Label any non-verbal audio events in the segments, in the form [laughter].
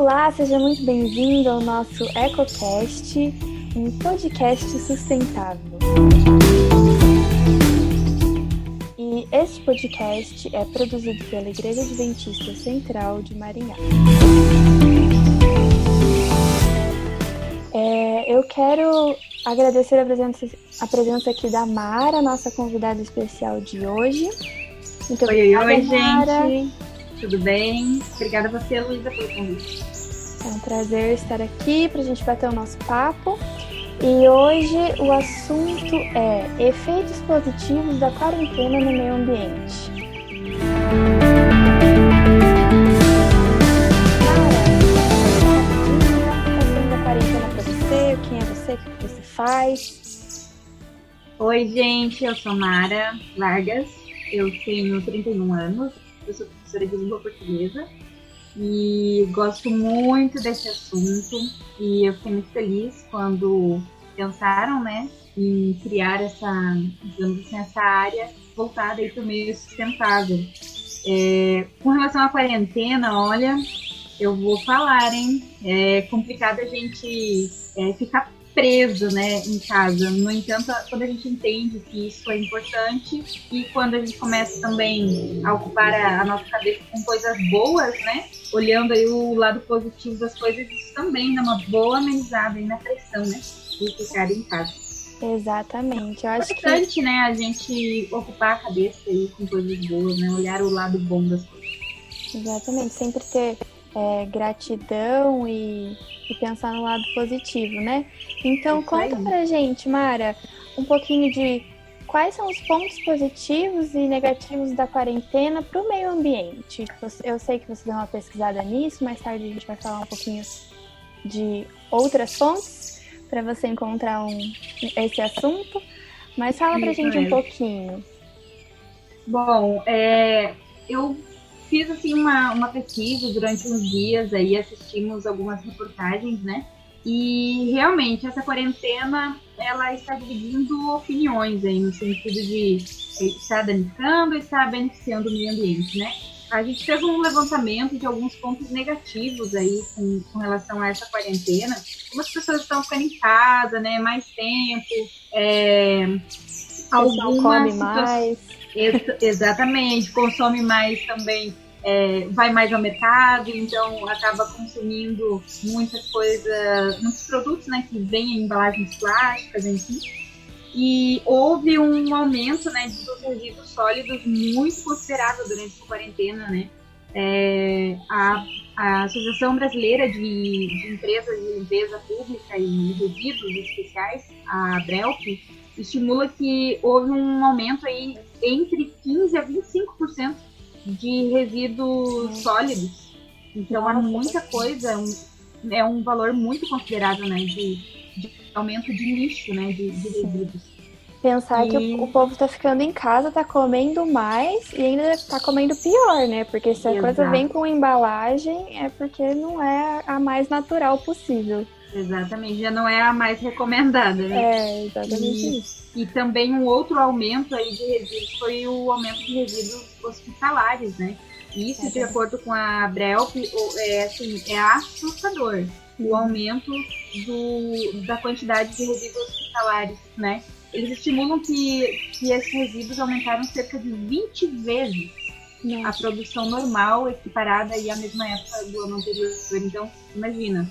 Olá, seja muito bem-vindo ao nosso EcoCast, um podcast sustentável. E este podcast é produzido pela Igreja Adventista Central de Maringá. É, eu quero agradecer a presença, a presença aqui da Mara, nossa convidada especial de hoje. Muito oi, obrigada, oi, Mara. gente. Tudo bem? Obrigada a você, Luísa, pelo convite. É um prazer estar aqui para a gente bater o nosso papo. E hoje o assunto é efeitos positivos da quarentena no meio ambiente. Quem é você? O que você faz? Oi, gente, eu sou Mara Vargas, eu tenho 31 anos, eu sou professora de língua portuguesa e gosto muito desse assunto e eu fiquei muito feliz quando pensaram, né, em criar essa, digamos assim, essa área voltada para o meio sustentável. É, com relação à quarentena, olha, eu vou falar, hein? É complicado a gente é, ficar preso né, em casa. No entanto, quando a gente entende que isso é importante e quando a gente começa também a ocupar a, a nossa cabeça com coisas boas, né? Olhando aí o lado positivo das coisas, isso também dá uma boa amenizada aí na pressão, né? De ficar em casa. Exatamente. Eu acho é importante, que... né, a gente ocupar a cabeça aí com coisas boas, né? Olhar o lado bom das coisas. Exatamente. Sempre ter é, gratidão e, e, pensar no lado positivo, né? Então, conta pra gente, Mara, um pouquinho de quais são os pontos positivos e negativos da quarentena para o meio ambiente. Eu sei que você deu uma pesquisada nisso, mais tarde a gente vai falar um pouquinho de outras fontes para você encontrar um, esse assunto. Mas fala pra gente um pouquinho. Bom, é, eu fiz assim uma, uma pesquisa durante uns dias aí, assistimos algumas reportagens, né? E realmente essa quarentena ela está dividindo opiniões aí no sentido de estar danificando estar beneficiando o meio ambiente, né? A gente fez um levantamento de alguns pontos negativos aí com, com relação a essa quarentena. Algumas pessoas estão ficando em casa, né? Mais tempo. É, algumas come mais exatamente, consome mais também, é, vai mais ao mercado, então acaba consumindo muitas coisas, muitos produtos né, que vêm em embalagens plásticas, enfim. E houve um aumento né, dos resíduos sólidos muito considerável durante a quarentena, né? É, a, a, Associação Brasileira de, de, Empresas de Limpeza Pública e Resíduos Especiais, a ABRELP, estimula que houve um aumento aí entre 15% a 25% de resíduos sólidos. Então é muita coisa, é um, é um valor muito considerável né, de, de aumento de lixo, né, de, de resíduos. Pensar e... que o, o, povo está ficando em casa, está comendo mais e ainda está comendo pior, né? Porque se a Exato. coisa vem com embalagem, é porque não é a mais natural possível. Exatamente, já não é a mais recomendada, né? É, exatamente e, isso. E também um outro aumento aí de resíduos foi o aumento de resíduos hospitalares, né? Isso, é, de acordo com a Brelp, é, assim, é assustador o aumento do, da quantidade de resíduos hospitalares, né? Eles estimulam que, que esses resíduos aumentaram cerca de 20 vezes Nossa. a produção normal equiparada aí à mesma época do ano anterior. Então, imagina,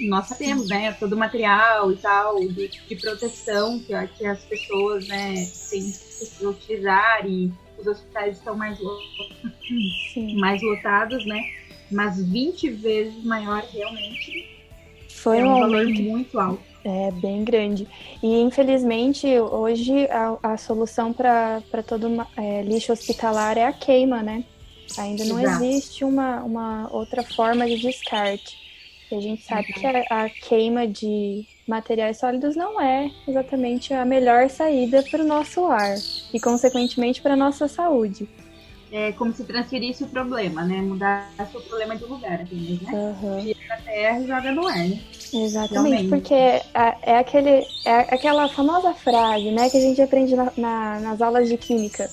nós sabemos, né, todo o material e tal, de, de proteção que, que, as pessoas, né, têm que utilizar e os hospitais estão mais, mais lotados, né, mas 20 vezes maior realmente Foi é um, um valor muito alto. É bem grande. E infelizmente hoje a, a solução para todo é, lixo hospitalar é a queima, né? Ainda não Exato. existe uma, uma outra forma de descarte. E a gente sabe uhum. que a, a, queima de materiais sólidos não é exatamente a melhor saída para o nosso ar e, consequentemente, para a nossa saúde. É como se transferisse o problema, né? Mudasse o problema de lugar apenas, né? Uhum. Tira da terra e joga no ar, né? Exatamente, Realmente. porque é, é, aquele, é aquela famosa frase, né, que a gente aprende na, na, nas aulas de química.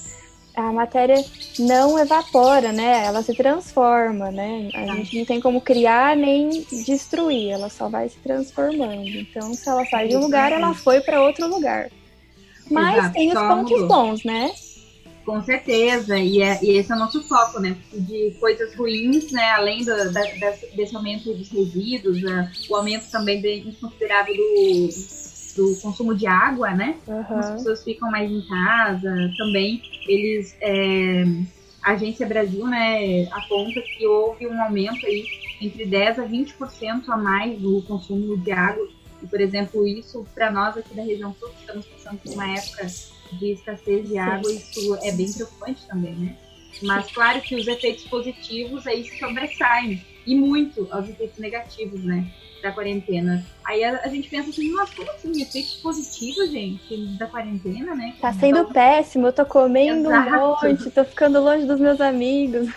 A matéria não evapora, né? Ela se transforma, né? A tá. gente não tem como criar nem destruir, ela só vai se transformando. Então, se ela sai de um lugar, ela foi para outro lugar. Mas Exato, tem os pontos mudou. bons, né? Com certeza, e, é, e, esse é o nosso foco, né? De coisas ruins, né? Além do, da, desse aumento dos resíduos, né? o aumento também de, considerável do, do consumo de água, né? Uhum. As pessoas ficam mais em casa, também eles. É, a Agência Brasil, né, aponta que houve um aumento aí entre 10 a 20% a mais do consumo de água. E, por exemplo, isso para nós aqui da região sul, que estamos passando por uma época de escassez de água, isso é bem preocupante também, né? Mas claro que os efeitos positivos aí se sobressaem e muito aos efeitos negativos, né? Da quarentena. Aí a, a, gente pensa assim, nossa, como assim? Efeitos positivos, gente, da quarentena, né? Tá sendo então, péssimo, eu tô comendo Exato. um monte, tô ficando longe dos meus amigos.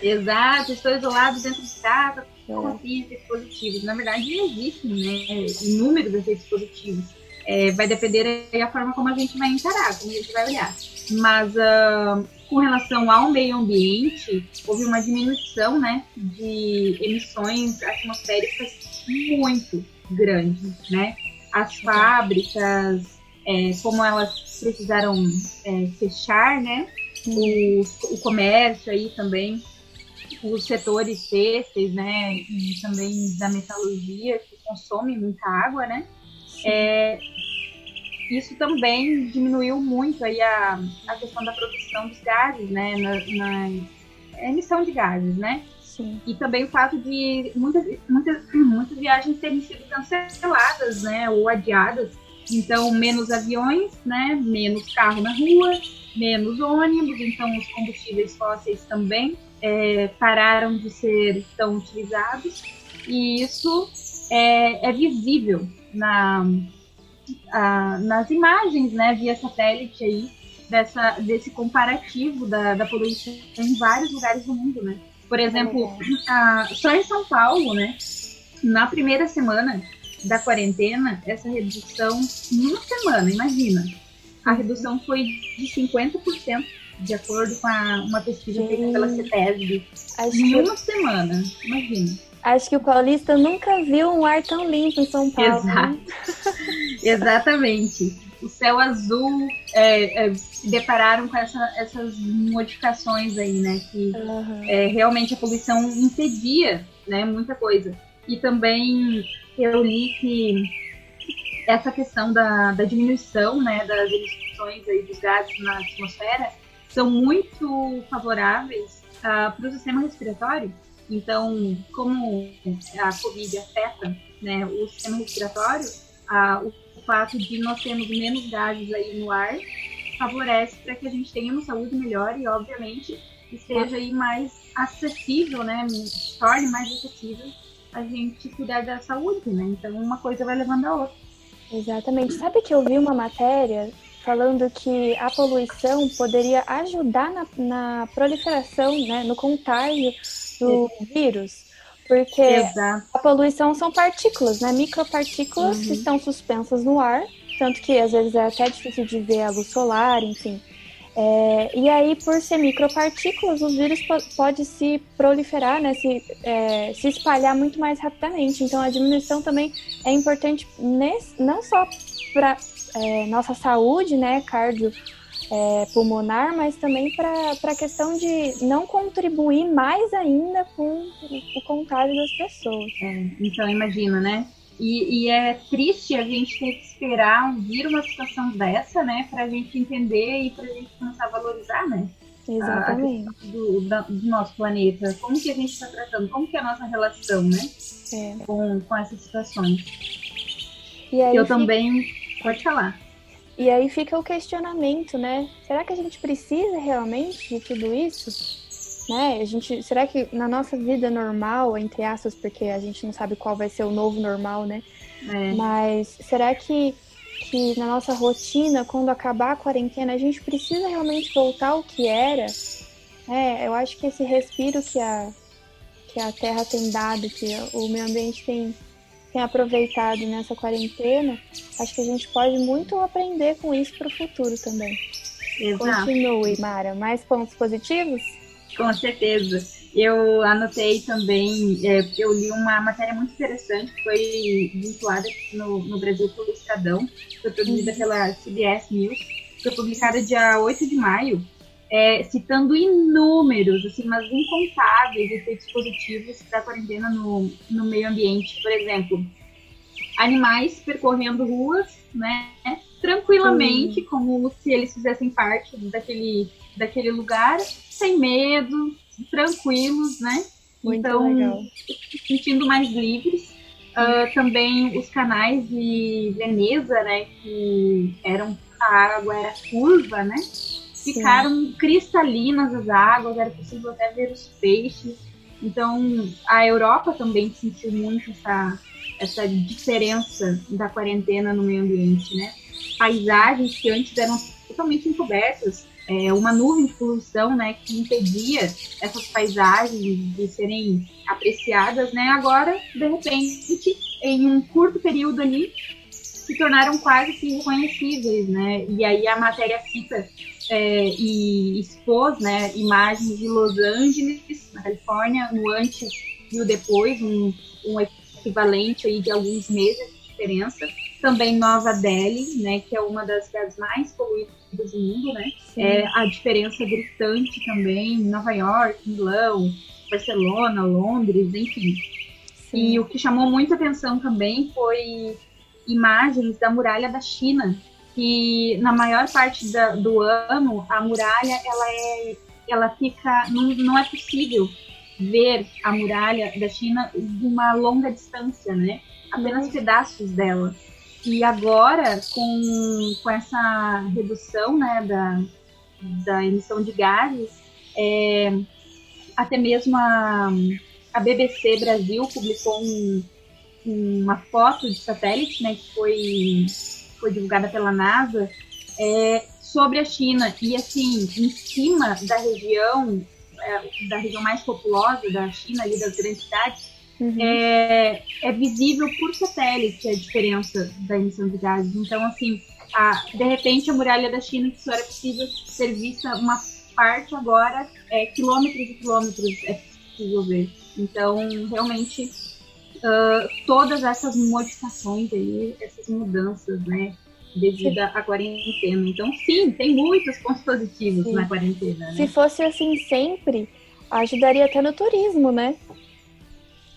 Exato, estou isolado dentro de casa, como assim efeitos positivos? Na verdade, existem né, inúmeros efeitos positivos. É, vai depender da forma como a gente vai encarar, como a gente vai olhar. Mas uh, com relação ao meio ambiente, houve uma diminuição né, de emissões atmosféricas muito grande. Né? As fábricas, é, como elas precisaram é, fechar, né? O, o comércio aí também, os setores têxteis, né? E também da metalurgia, que consomem muita água, né? É, isso também diminuiu muito aí a, a questão da produção dos gases, né, na, na emissão de gases, né? Sim. E também o fato de muitas, muitas, [clears throat] muitas viagens terem sido canceladas, né, ou adiadas. Então, menos aviões, né, menos carro na rua, menos ônibus, então os combustíveis fósseis também é, pararam de ser tão utilizados. E isso é, é visível na, nas imagens, né, via satélite aí, dessa, desse comparativo da, da poluição em vários lugares do mundo, né? Por exemplo, a, só em São Paulo, né, na primeira semana da quarentena, essa redução, em uma semana, imagina, a redução foi de 50%, de acordo com a, uma pesquisa feita pela CETESB, em uma semana, imagina. Acho que o paulista nunca viu um ar tão limpo em São Paulo. Exato. Né? [laughs] Exatamente. O céu azul é, é, se depararam com essa, essas modificações aí, né? Que uhum. é, realmente a poluição impedia né, muita coisa. E também eu li que essa questão da, da diminuição né, das emissões aí dos gases na atmosfera são muito favoráveis uh, para o sistema respiratório então, como a Covid afeta né, o sistema respiratório, a, o fato de nós termos menos gases aí no ar favorece para que a gente tenha uma saúde melhor e, obviamente, esteja aí mais acessível, né? Torne mais acessível a gente cuidar da saúde, né? Então, uma coisa vai levando a outra. Exatamente. Sabe que eu vi uma matéria falando que a poluição poderia ajudar na, na proliferação, né, no contágio do vírus. Porque Exato. a poluição são partículas, né? Micropartículas uhum. que estão suspensas no ar, tanto que às vezes é até difícil de ver a luz solar, enfim. É, e aí, por ser micropartículas, os vírus po pode se proliferar, né, se, é, se espalhar muito mais rapidamente. Então, a diminuição também é importante nesse, não só para é, nossa saúde, né, cardio é, pulmonar, mas também para a questão de não contribuir mais ainda com o, contágio das pessoas. É, então, imagina, né? E, e, é triste a gente ter que esperar vir uma situação dessa, né, para a gente entender e para a gente começar a valorizar, né? Exatamente. A do, da, do, nosso planeta. Como que a gente está tratando? Como que é a nossa relação, né? É. Com, com essas situações. E aí, Eu fica... também. Pode falar. E aí fica o questionamento, né? Será que a gente precisa realmente de tudo isso? Né? A gente, será que na nossa vida normal, entre aspas, porque a gente não sabe qual vai ser o novo normal, né? É. Mas será que, que na nossa rotina, quando acabar a quarentena, a gente precisa realmente voltar ao que era? É, eu acho que esse respiro que a, que a Terra tem dado, que o meio ambiente tem tem aproveitado nessa quarentena, acho que a gente pode muito aprender com isso para o futuro também. Exato. Continue, Mara. Mais pontos positivos? Com certeza. Eu anotei também, é, eu li uma matéria muito interessante que foi vinculada no, no Brasil pelo Estadão, foi produzida uhum. pela CBS News, foi publicada dia 8 de maio, é, citando inúmeros, assim, mas incontáveis efeitos positivos da quarentena no, no meio ambiente. Por exemplo, animais percorrendo ruas, né, tranquilamente, como se eles fizessem parte daquele, daquele lugar, sem medo, tranquilos, né? Muito então, legal. se sentindo mais livres. Uh, também os canais de Veneza, né, que eram a água era curva, né? Ficaram cristalinas as águas, era possível até ver os peixes. Então, a Europa também sentiu muito essa, essa diferença da quarentena no meio ambiente, né? Paisagens que antes eram totalmente encobertas, é, uma nuvem de poluição, né, que impedia essas paisagens de serem apreciadas, né? Agora, de repente, em um curto período ali, se tornaram quase que reconhecíveis, né? E aí a matéria cita é, e expôs, né, imagens de Los Angeles, na Califórnia, no antes e o depois, um, um equivalente aí de alguns meses de diferença. Também Nova Delhi, né, que é uma das cidades mais poluídas do mundo, né? É, a diferença gritante também, Nova York, Milão, Barcelona, Londres, enfim. Sim. E o que chamou muita atenção também foi imagens da muralha da China, que na maior parte da, do ano a muralha ela é ela fica não, não é possível ver a muralha da China de uma longa distância, né? Apenas uhum. pedaços dela. E agora, com, com essa redução né, da, da emissão de gases, é, até mesmo a, a BBC Brasil publicou um, uma foto de satélite, né, que foi, foi divulgada pela NASA, é, sobre a China. E, assim, em cima da região, é, da região mais populosa da China, ali das grandes cidades, uhum. é, é visível por satélite a diferença da emissão de gases. Então, assim, a, de repente, a muralha da China, que só era possível ser vista uma parte agora, é, quilômetros e quilômetros é possível ver. Então, realmente, uh, todas essas modificações aí, essas mudanças, né? Devido à quarentena. Então, sim, tem muitos pontos positivos sim. na quarentena. Né? Se fosse assim sempre, ajudaria até no turismo, né?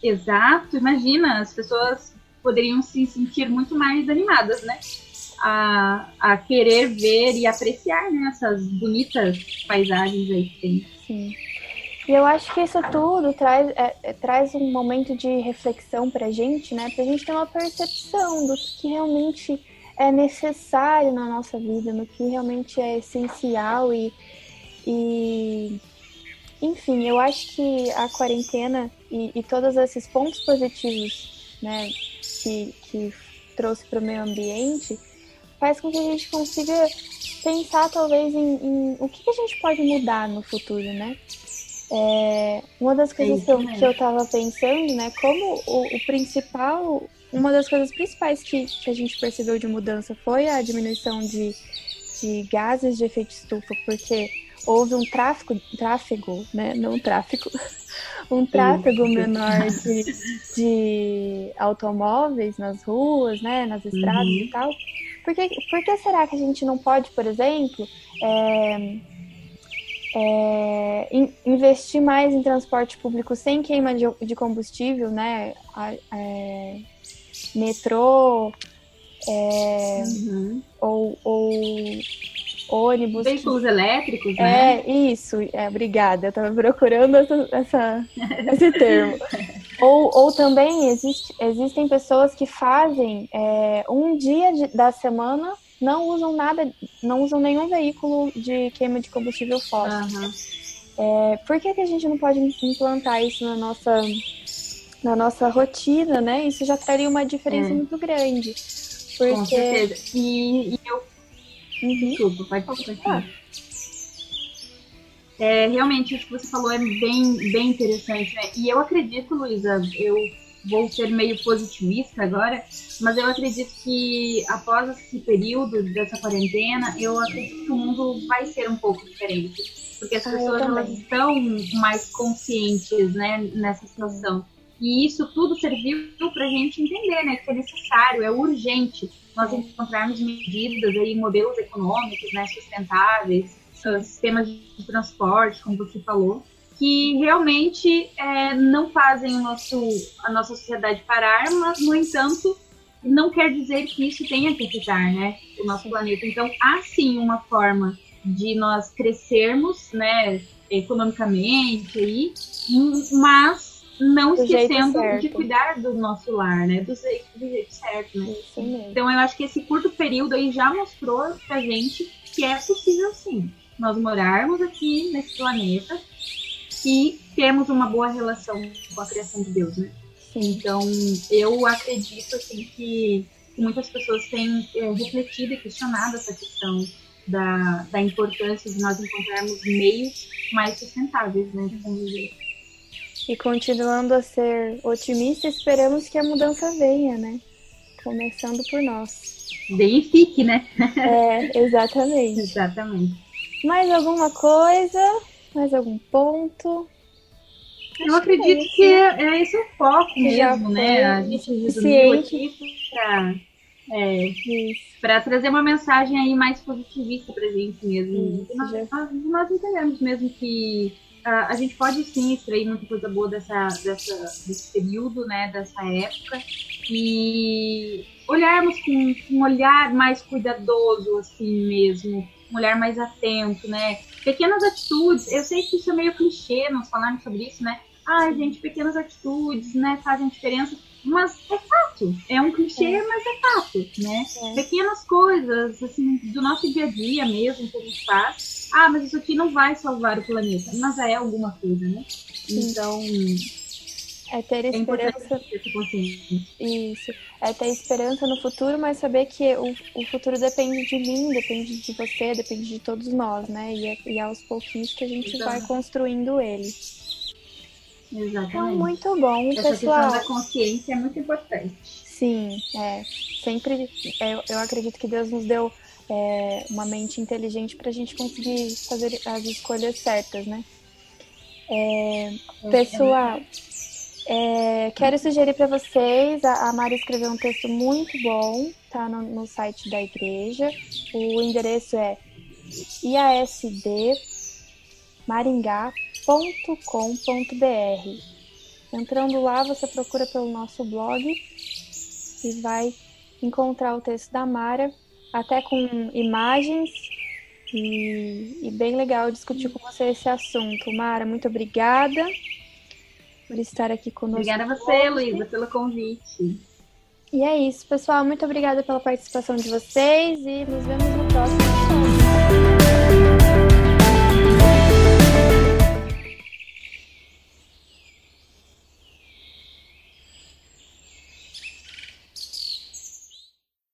Exato, imagina, as pessoas poderiam se sentir muito mais animadas, né? A, a querer ver e apreciar né, essas bonitas paisagens aí que tem. Sim. E eu acho que isso tudo traz, é, é, traz um momento de reflexão pra gente, né? Pra gente ter uma percepção do que realmente é necessário na nossa vida, no que realmente é essencial e, e enfim, eu acho que a quarentena e, e todos esses pontos positivos, né, que, que trouxe para o meio ambiente, faz com que a gente consiga pensar talvez em, em o que, a gente pode mudar no futuro, né? É, uma das coisas que eu, que eu tava pensando, né, como o, o, principal, uma das coisas principais que, que a gente percebeu de mudança foi a diminuição de, de gases de efeito estufa, porque houve um tráfego, tráfego, né, não tráfico, [laughs] um tráfego menor [laughs] de, de automóveis nas ruas, né, nas estradas uhum. e tal. Por que, por que será que a gente não pode, por exemplo, é, é, in, investir mais em transporte público sem queima de, de combustível, né? É, metrô é, uhum. ou, ou, ônibus. Veículos elétricos, né? É, isso. É, obrigada. Eu estava procurando essa, essa, [laughs] esse termo. ou, ou também existe, existem pessoas que fazem é, um dia de, da semana não usam nada, não usam nenhum veículo de queima de combustível fóssil. Uhum. É, por que, que a gente não pode implantar isso na nossa, na nossa rotina, né? Isso já traria uma diferença é. muito grande. Porque... Com certeza. E, e eu. Uhum. Desculpa, pode continuar. É, realmente, isso que você falou é bem, bem interessante, né? E eu acredito, Luísa, eu vou ser meio positivista agora, mas eu acredito que após esse período dessa quarentena, eu acredito que o mundo vai ser um pouco diferente. Porque as ah, pessoas elas estão mais conscientes né, nessa situação. E isso tudo serviu para a gente entender né, que é necessário, é urgente nós encontrarmos medidas aí, modelos econômicos né, sustentáveis, sistemas de transporte, como você falou, que realmente é, não fazem o nosso, a nossa sociedade parar, mas, no entanto, não quer dizer que isso tenha que afetar né, o nosso planeta. Então, há sim uma forma de nós crescermos né, economicamente, aí, mas não do esquecendo de cuidar do nosso lar, né? Do jeito, do jeito certo, né? Então eu acho que esse curto período aí já mostrou pra gente que é possível sim nós morarmos aqui nesse planeta e temos uma boa relação com a criação de Deus, né? Sim. Então, eu acredito assim que, que muitas pessoas têm é, refletido e questionado essa questão da, da importância de nós encontrarmos meios mais sustentáveis, né, de conviver. E continuando a ser otimista, esperamos que a mudança venha, né? Começando por nós. Bem fique, né? É, exatamente. [laughs] exatamente. Mais alguma coisa? Mais algum ponto? Eu acredito que, é, que é, esse o foco que mesmo, né? A gente resumiu aqui para é, para trazer uma mensagem aí mais positivista para a gente mesmo. Isso, nós, nós, nós, entendemos mesmo que uh, a gente pode sim extrair muita coisa boa dessa, dessa, desse período, né? Dessa época e olharmos com, com um olhar mais cuidadoso assim mesmo um olhar mais atento, né? Pequenas atitudes, eu sei que isso é meio clichê, nós falarmos sobre isso, né? Ai, gente, pequenas atitudes, né, fazem diferença. Mas é fato, é um clichê, é. mas é fato, né? É. Pequenas coisas, assim, do nosso dia a dia mesmo, que a gente faz. Ah, mas isso aqui não vai salvar o planeta, mas é alguma coisa, né? Então, é ter é esperança. É Isso. É ter esperança no futuro, mas saber que o, o futuro depende de mim, depende de você, depende de todos nós, né? E é, e é aos pouquinhos que a gente Exato. vai construindo ele. Exatamente. Então, muito bom, Essa pessoal. Essa da consciência é muito importante. Sim, é. Sempre, eu, eu acredito que Deus nos deu é, uma mente inteligente para a gente conseguir fazer as escolhas certas, né? É, é pessoal, é, quero sugerir para vocês, a, a Mari escreveu um texto muito bom, tá no, no site da igreja. O endereço é iasdmaringá.com.br. Entrando lá, você procura pelo nosso blog e vai encontrar o texto da Mara, até com imagens e, e bem legal discutir com você esse assunto. Mara, muito obrigada por estar aqui conosco. Obrigada a você, Luísa, pelo convite. E é isso, pessoal. Muito obrigada pela participação de vocês e nos vemos no próximo